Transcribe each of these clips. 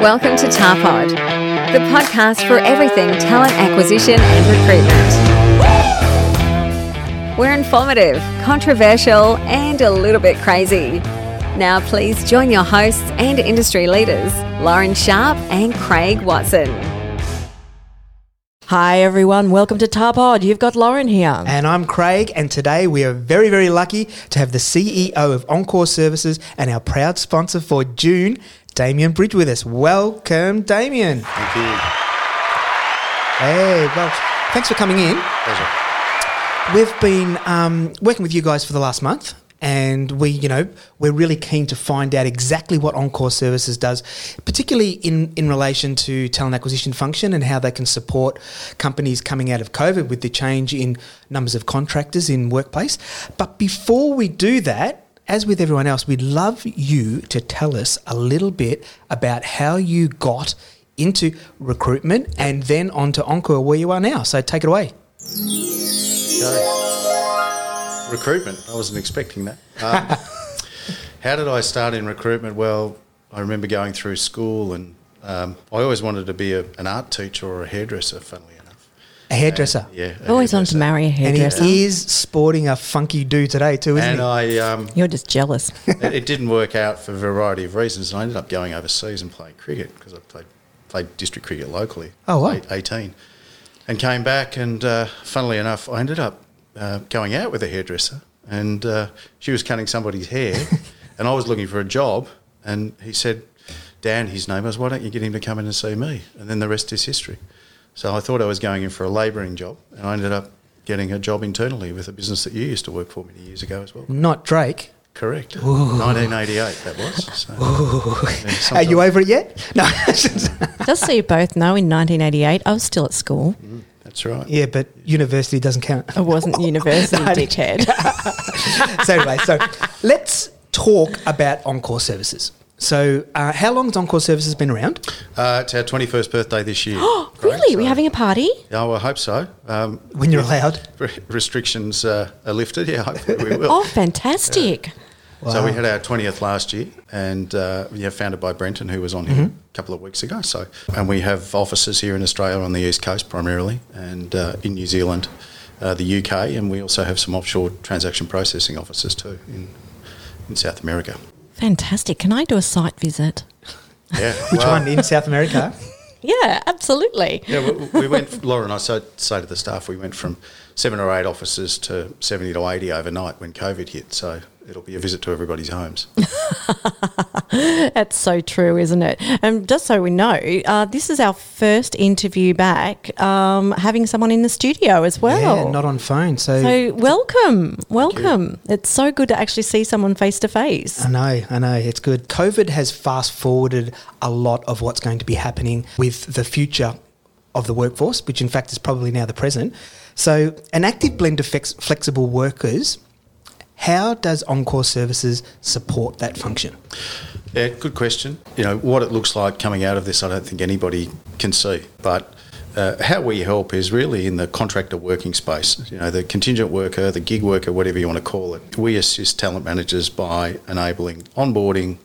Welcome to Tarpod, the podcast for everything talent acquisition and recruitment. We're informative, controversial, and a little bit crazy. Now, please join your hosts and industry leaders, Lauren Sharp and Craig Watson. Hi everyone, welcome to Tarpod. You've got Lauren here. And I'm Craig, and today we are very, very lucky to have the CEO of Encore Services and our proud sponsor for June, Damien Bridge, with us. Welcome, Damien. Thank you. Hey, well, thanks for coming in. Pleasure. We've been um, working with you guys for the last month, and we, you know, we're really keen to find out exactly what Encore Services does, particularly in, in relation to talent acquisition function and how they can support companies coming out of COVID with the change in numbers of contractors in workplace. But before we do that, as with everyone else, we'd love you to tell us a little bit about how you got into recruitment and then onto Encore where you are now. So take it away. Okay. Recruitment. I wasn't expecting that. Um, how did I start in recruitment? Well, I remember going through school and um, I always wanted to be a, an art teacher or a hairdresser, funnily enough. A hairdresser. And, yeah. a I've always wanted to marry a And hairdresser. he is sporting a funky do today too, isn't And he? I, um, You're just jealous. it, it didn't work out for a variety of reasons. And I ended up going overseas and playing cricket because I played, played district cricket locally. Oh, wow. 18. And came back, and uh, funnily enough, I ended up uh, going out with a hairdresser. And uh, she was cutting somebody's hair, and I was looking for a job. And he said, Dan, his name was, why don't you get him to come in and see me? And then the rest is history. So I thought I was going in for a labouring job, and I ended up getting a job internally with a business that you used to work for many years ago as well. Not Drake. Correct. 1988, that was. So, yeah, Are you over it yet? No. just so you both know, in 1988, I was still at school. Mm, that's right. yeah, but university doesn't count. I wasn't university, No. dickhead. so anyway, so let's talk about Encore Services. So, uh, how long has Encore Services been around? Uh, it's our 21st birthday this year. Oh really? We're having a party? Yeah, well, I hope so. Um, When you're allowed? re- restrictions uh, are lifted. Yeah, hopefully we will. Oh, fantastic. So we had our 20th last year, and uh, yeah, founded by Brenton, who was on here a couple of weeks ago. So, and we have offices here in Australia on the east coast primarily, and uh, in New Zealand, uh, the UK, and we also have some offshore transaction processing offices too in in South America. Fantastic. Can I do a site visit? Yeah, Which well, one in South America? Yeah, absolutely. Yeah, we, we went. Laura and I so, say to the staff, we went from seven or eight offices to seventy to eighty overnight when COVID hit. So it'll be a visit to everybody's homes. That's so true, isn't it? And just so we know, uh, this is our first interview back, um, having someone in the studio as well. Yeah, not on phone. So, So welcome, welcome. It's so good to actually see someone face to face. I know, I know, it's good. COVID has fast forwarded a lot of what's going to be happening with the future of the workforce, which in fact is probably now the present. So, an active blend of flex- flexible workers. How does Encore Services support that function? Yeah, good question. You know what it looks like coming out of this. I don't think anybody can see, but. Uh, how we help is really in the contractor working space, you know, the contingent worker, the gig worker, whatever you want to call it. We assist talent managers by enabling onboarding,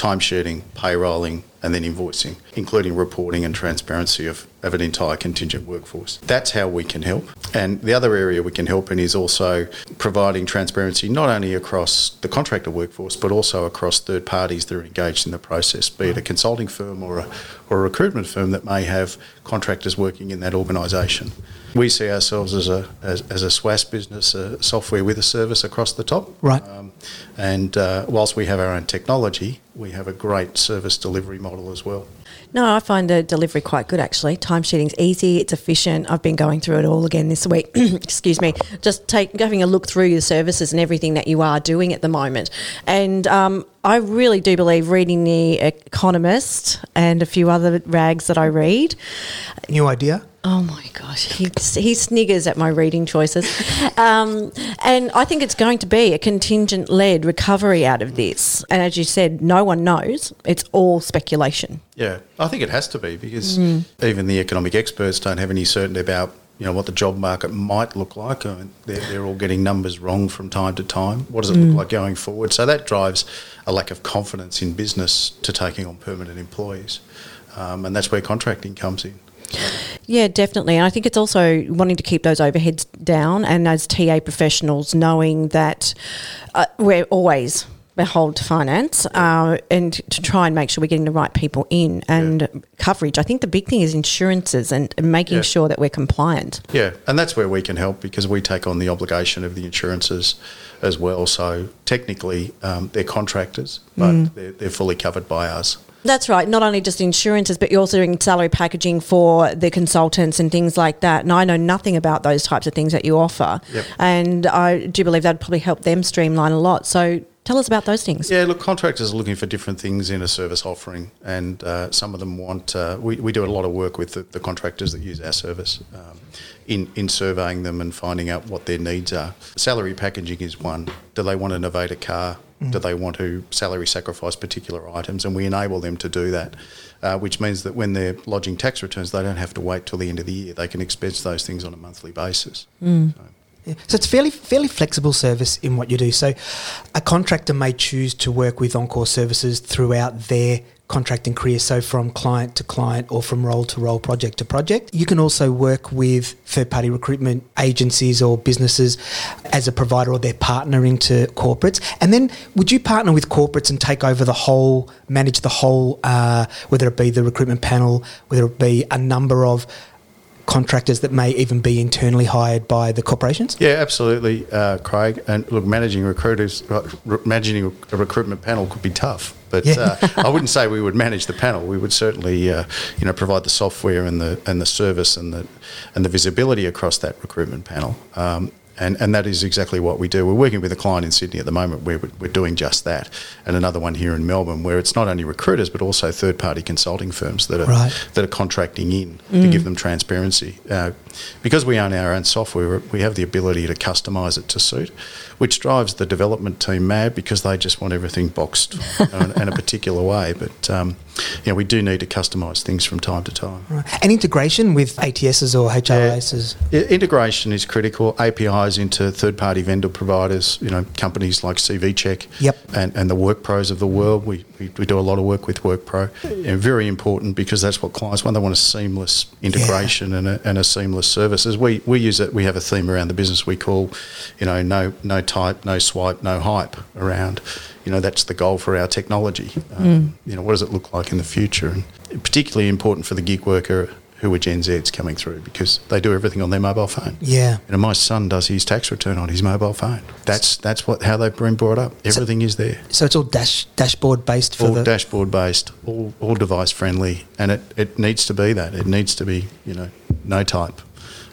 timesheeting, payrolling, and then invoicing, including reporting and transparency of, of an entire contingent workforce. That's how we can help. And the other area we can help in is also providing transparency not only across the contractor workforce, but also across third parties that are engaged in the process, be it a consulting firm or a, or a recruitment firm that may have contractors working in that organisation. We see ourselves as a, as, as a SWAS business, a software with a service across the top. Right. Um, and uh, whilst we have our own technology, we have a great service delivery model as well. No, I find the delivery quite good actually. Timesheeting's easy, it's efficient. I've been going through it all again this week. Excuse me. Just take having a look through your services and everything that you are doing at the moment. And um, I really do believe reading the Economist and a few other rags that I read. New idea? Oh my gosh, he, he sniggers at my reading choices. Um, and I think it's going to be a contingent led recovery out of this. And as you said, no one knows. It's all speculation. Yeah, I think it has to be because even the economic experts don't have any certainty about you know what the job market might look like. I mean, they're, they're all getting numbers wrong from time to time. What does it look like going forward? So that drives a lack of confidence in business to taking on permanent employees, um, and that's where contracting comes in. Yeah, definitely. And I think it's also wanting to keep those overheads down, and as TA professionals, knowing that uh, we're always behold to finance uh, and to try and make sure we're getting the right people in and coverage. I think the big thing is insurances and, and making Yeah. sure that we're compliant. Yeah, and that's where we can help because we take on the obligation of the insurances as well. So technically, um, they're contractors, but they're, they're fully covered by us. That's right. Not only just insurances, but you're also doing salary packaging for the consultants and things like that. And I know nothing about those types of things that you offer. Yep. And I do believe that'd probably help them streamline a lot. So tell us about those things. Yeah, look, contractors are looking for different things in a service offering, and uh, some of them want. Uh, we, we do a lot of work with the, the contractors that use our service um, in in surveying them and finding out what their needs are. Salary packaging is one. Do they want to novate a car? Do they want to salary sacrifice particular items? And we enable them to do that, uh, which means that when they're lodging tax returns, they don't have to wait till the end of the year. They can expense those things on a monthly basis. So- Yeah. So it's fairly fairly flexible service in what you do. So a contractor may choose to work with Encore Services throughout their contracting career, so from client to client or from role to role, project to project. You can also work with third party recruitment agencies or businesses as a provider or they're partnering to corporates. And then would you partner with corporates and take over the whole, manage the whole, uh, whether it be the recruitment panel, whether it be a number of contractors that may even be internally hired by the corporations? Yeah, absolutely, uh, Craig. And look, managing recruiters, uh, managing a recruitment panel could be tough. But Yeah. uh, I wouldn't say we would manage the panel. We would certainly, uh, you know, provide the software and the and the service and the and the visibility across that recruitment panel. Um, and, and that is exactly what we do. We're working with a client in Sydney at the moment where we're, doing just that, and another one here in Melbourne where it's not only recruiters but also third-party consulting firms that are Right. that are contracting in to give them transparency. Uh, because we own our own software, we have the ability to customise it to suit, which drives the development team mad because they just want everything boxed you know, in, in a particular way. But um, you know, we do need to customise things from time to time. Right. And integration with ATSs or HRISs. I- Integration is critical. APIs into third-party vendor providers, you know, companies like CV Check Yep. and, and the WorkPros of the world. We, we, we do a lot of work with WorkPro. And very important because that's what clients want. They want a seamless integration and, a, and a seamless service. As we, we use it, we have a theme around the business we call, you know, no no type, no swipe, no hype around. You know, that's the goal for our technology. Um, You know, what does it look like in the future? And particularly important for the gig worker who are Gen Zs coming through because they do everything on their mobile phone. Yeah. You know, my son does his tax return on his mobile phone. That's that's what how they've been brought up. Everything is there. So it's all dash dashboard based for All the. dashboard based, all, all device friendly, and it, it needs to be that. It needs to be, you know, no type,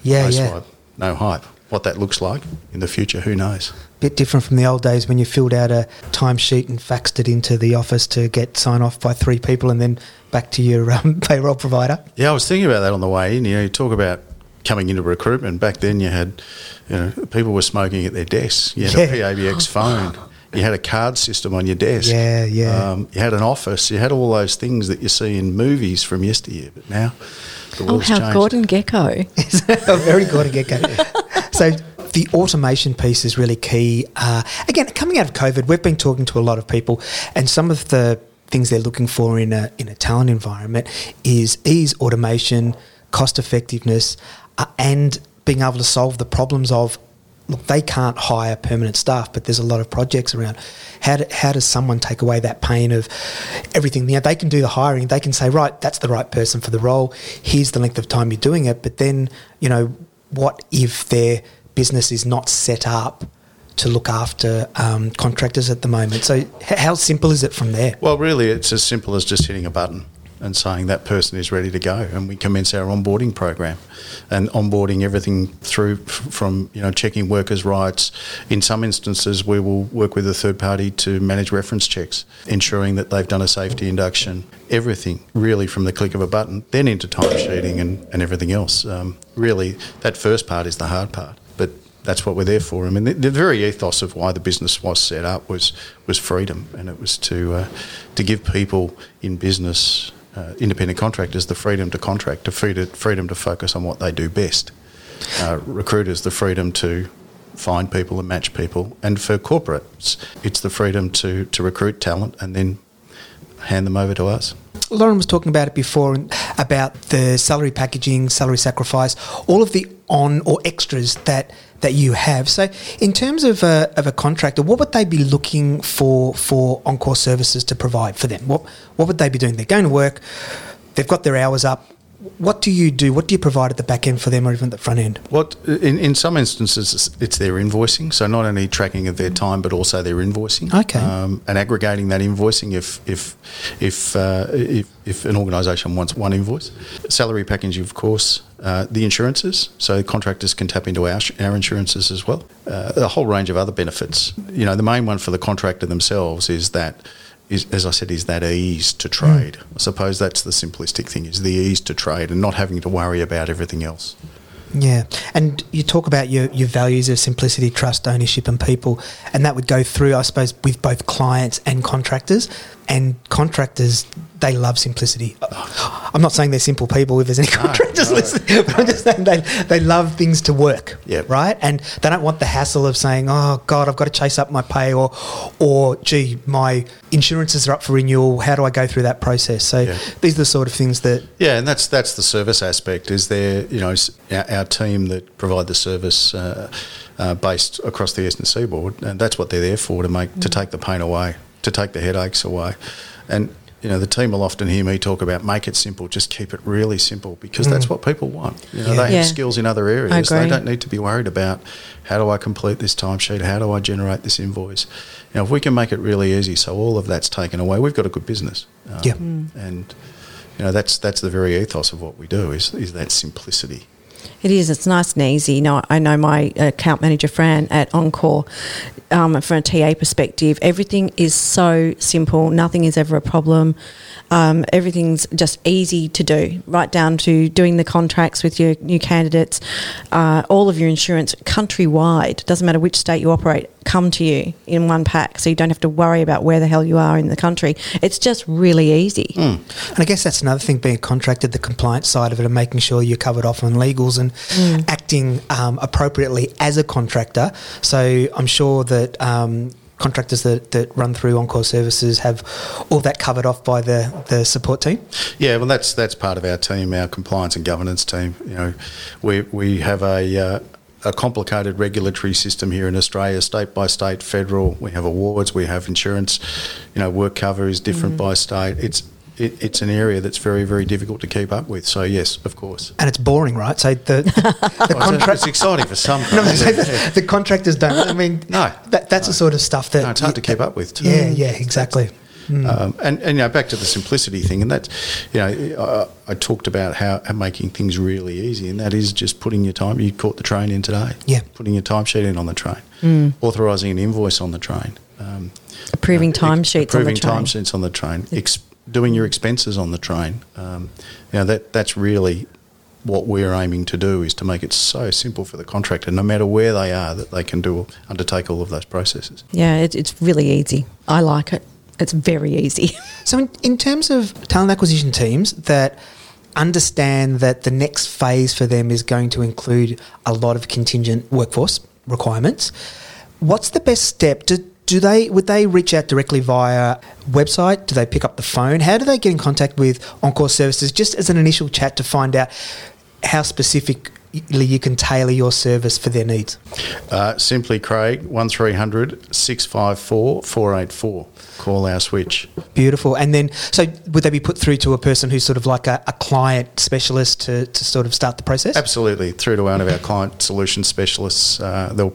Yeah, no yeah. swipe, no hype. What that looks like in the future, who knows? Bit different from the old days when you filled out a timesheet and faxed it into the office to get sign off by three people and then back to your um, payroll provider. Yeah, I was thinking about that on the way in. You know, you talk about coming into recruitment. Back then, you had, you know, people were smoking at their desks. You had Yeah. a PABX phone. You had a card system on your desk. Yeah, yeah. Um, you had an office. You had all those things that you see in movies from yesteryear. But now, the Oh, how changed. Gordon Gekko. Very good to get going. So the automation piece is really key. Uh, again, coming out of COVID, we've been talking to a lot of people, and some of the things they're looking for in a in a talent environment is ease, automation, cost effectiveness, uh, and being able to solve the problems of. Look, they can't hire permanent staff, but there's a lot of projects around. How, do, how does someone take away that pain of everything? You know, they can do the hiring. They can say, right, that's the right person for the role. Here's the length of time you're doing it. But then, you know, what if their business is not set up to look after um, contractors at the moment? So, h- how simple is it from there? Well, really, it's as simple as just hitting a button and saying that person is ready to go, and we commence our onboarding program, and onboarding everything through from you know checking workers' rights. In some instances, we will work with a third party to manage reference checks, ensuring that they've done a safety induction. Everything really from the click of a button, then into timesheeting and, and everything else. Um, really, that first part is the hard part, that's what we're there for. I mean, the, the very ethos of why the business was set up was was freedom, and it was to uh, to give people in business, uh, independent contractors, the freedom to contract, to freedom, to focus on what they do best. uh, recruiters the freedom to find people and match people, and for corporates, it's the freedom to, to recruit talent and then hand them over to us. Lauren was talking about it before about the salary packaging, salary sacrifice, all of the on or extras that that you have. So, in terms of a, of a contractor, what would they be looking for for Encore services to provide for them? What what would they be doing? They're going to work, they've got their hours up. What do you do? What do you provide at the back end for them, or even at the front end? What in, in some instances it's their invoicing, so not only tracking of their time but also their invoicing. Okay. Um, and aggregating that invoicing if if if uh, if, if an organisation wants one invoice, salary packaging of course, uh, the insurances, so contractors can tap into our our insurances as well. Uh, a whole range of other benefits. You know, the main one for the contractor themselves is that is, as I said, is that ease to trade. Mm. I suppose that's the simplistic thing: is the ease to trade and not having to worry about everything else. Yeah, and you talk about your, your values of simplicity, trust, ownership, and people, and that would go through, I suppose, with both clients and contractors. And contractors they love simplicity. I'm not saying they're simple people if there's any contractors no, no. listening, but I'm just saying they, they love things to work, yep. right? And they don't want the hassle of saying, oh, God, I've got to chase up my pay or, or gee, my insurances are up for renewal. How do I go through that process? So yeah. these are the sort of things that... Yeah, and that's that's the service aspect. Is there, you know, our, our team that provide the service uh, uh, based across the Eastern Seaboard, and that's what they're there for, to make mm. to take the pain away, to take the headaches away. And you know, the team will often hear me talk about make it simple, just keep it really simple because mm. that's what people want. You know, yeah. they have yeah. skills in other areas. They don't need to be worried about how do I complete this timesheet, how do I generate this invoice. You know, if we can make it really easy, so all of that's taken away, we've got a good business. Um, yeah, mm. and you know that's that's the very ethos of what we do is is that simplicity. It is. It's nice and easy. You know, I know my account manager Fran at Encore. Um, from a TA perspective, everything is so simple. Nothing is ever a problem. Um, everything's just easy to do, right down to doing the contracts with your new candidates. Uh, all of your insurance countrywide, doesn't matter which state you operate, come to you in one pack, so you don't have to worry about where the hell you are in the country. It's just really easy. Mm. And I guess that's another thing being contracted, the compliance side of it, and making sure you're covered off on legals and mm. acting um, appropriately as a contractor. So I'm sure that. Um, contractors that, that run through Encore Services have all that covered off by the, the support team? Yeah, well, that's that's part of our team, our compliance and governance team. You know, we we have a uh, a complicated regulatory system here in Australia, state by state, federal. We have awards, we have insurance. You know, work cover is different mm. by state. It's it, it's an area that's very, very difficult to keep up with. So yes, of course. And it's boring, right? So the the well, contract. It's exciting for some. no, the, the, contractors don't. I mean, no, that, that's no. the sort of stuff that no, it's hard to keep up with. Too. Yeah, yeah, exactly. Mm. Um, and, and you know, back to the simplicity thing, and that, you know, I, I, talked about how, how making things really easy, and that is just putting your time. You caught the train in today. Yeah. Putting your timesheet in on the train. Mm. Authorising an invoice on the train. Um, approving uh, timesheets approving on the train. timesheets on the train. Ex- doing your expenses on the train. Um, you know, that that's really what we're aiming to do is to make it so simple for the contractor, no matter where they are, that they can do undertake all of those processes. Yeah, it, it's really easy. I like it. It's very easy. so, in, in terms of talent acquisition teams that understand that the next phase for them is going to include a lot of contingent workforce requirements, what's the best step to do they would they reach out directly via website? Do they pick up the phone? How do they get in contact with Encore Services just as an initial chat to find out how specific you can tailor your service for their needs? Uh, simply Craig, 1300 654 484. Call our switch. Beautiful. And then, so would they be put through to a person who's sort of like a, a client specialist to, to sort of start the process? Absolutely. Through to one of our client solution specialists. Uh, they'll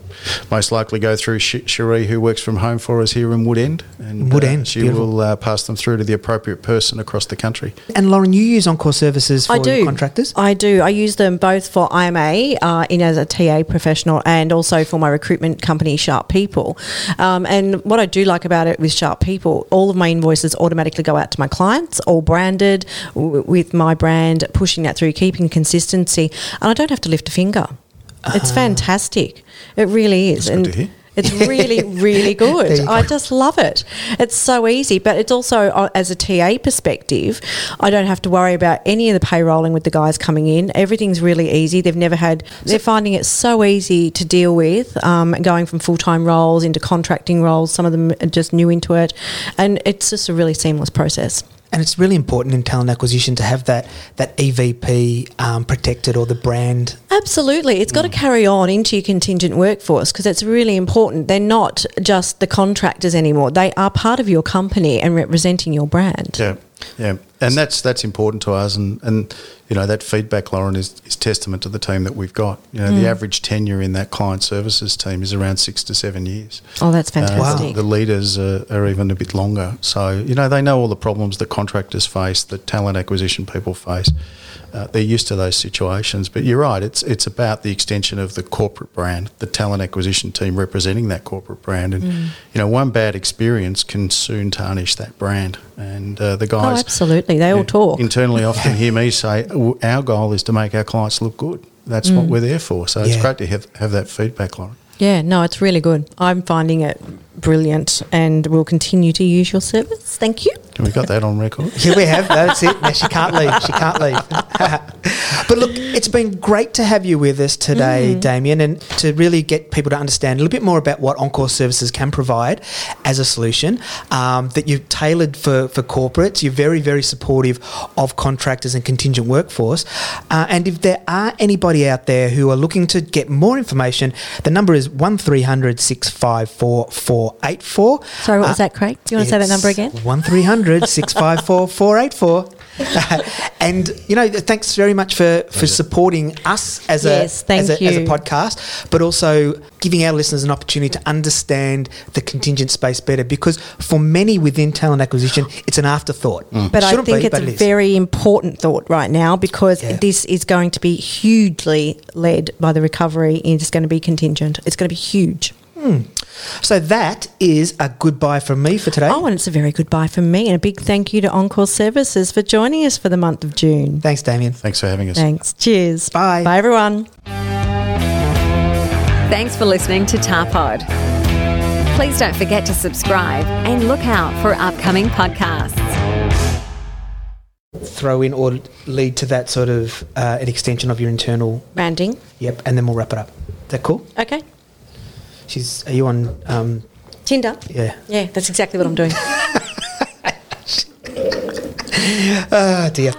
most likely go through Cherie, who works from home for us here in Woodend. And, Woodend. Uh, she Beautiful. will uh, pass them through to the appropriate person across the country. And Lauren, you use Encore Services for I do. contractors? I do. I use them both for IMA uh, in as a TA professional and also for my recruitment company, Sharp People. Um, and what I do like about it with Sharp People, all of my invoices automatically go out to my clients, all branded w- with my brand, pushing that through, keeping consistency. And I don't have to lift a finger. It's fantastic. It really is. and It's really, really good. go. I just love it. It's so easy, but it's also, uh, as a TA perspective, I don't have to worry about any of the payrolling with the guys coming in. Everything's really easy. They've never had, they're finding it so easy to deal with, um, going from full time roles into contracting roles. Some of them are just new into it. And it's just a really seamless process. And it's really important in talent acquisition to have that that EVP um, protected or the brand. Absolutely. It's got to carry on into your contingent workforce because it's really important. They're not just the contractors anymore. They are part of your company and representing your brand. Yeah, yeah, and that's that's important to us, and and you know that feedback, Lauren, is, is testament to the team that we've got. You know, Mm. the average tenure in that client services team is around six to seven years. Oh, that's Uh, fantastic. the leaders are, are even a bit longer, so you know they know all the problems that contractors face, that talent acquisition people face. Uh, they're used to those situations, but you're right. It's it's about the extension of the corporate brand, the talent acquisition team representing that corporate brand, and Mm. you know one bad experience can soon tarnish that brand. And uh, the guys, Oh, guys absolutely. They all talk. Internally, often hear me say, "Our goal is to make our clients look good. That's what mm. we're there for." So it's great to have, have that feedback, Lauren. Yeah, no, it's really good. I'm finding it brilliant and we'll continue to use your service. Thank you. And we got that on record. Here we have. That's it. Now she can't leave. She can't leave. but look, it's been great to have you with us today, Damien, and to really get people to understand a little bit more about what Encore Services can provide as a solution um, that you've tailored for, for corporates. You're very, very supportive of contractors and contingent workforce. Uh, and if there are anybody out there who are looking to get more information, the number is 1300 654 484. Sorry, what was that, Craig? Do you want to say that number again? 1300 654 484. And, you know, thanks very much for, for supporting us as, Yes, a, thank as, a, as a podcast, but also giving our listeners an opportunity to understand the contingent space better because for many within talent acquisition, it's an afterthought. Mm. But I Shouldn't think be, it's a it is. very important thought right now because Yeah. this is going to be hugely led by the recovery. And it's going to be contingent. It's going to be huge. So that is a goodbye from me for today. Oh, and it's a very good bye from me. And a big thank you to Encore Services for joining us for the month of June. Thanks, Damien. Thanks for having us. Thanks. Cheers. Bye. Bye, everyone. Thanks for listening to Tarpod. Please don't forget to subscribe and look out for upcoming podcasts. Throw in or lead to that sort of uh, an extension of your internal. Branding. Yep, and then we'll wrap it up. Is that cool? Okay. She's. Are you on? Um, Tinder. yeah. Yeah, that's exactly what I'm doing. Ah, dear.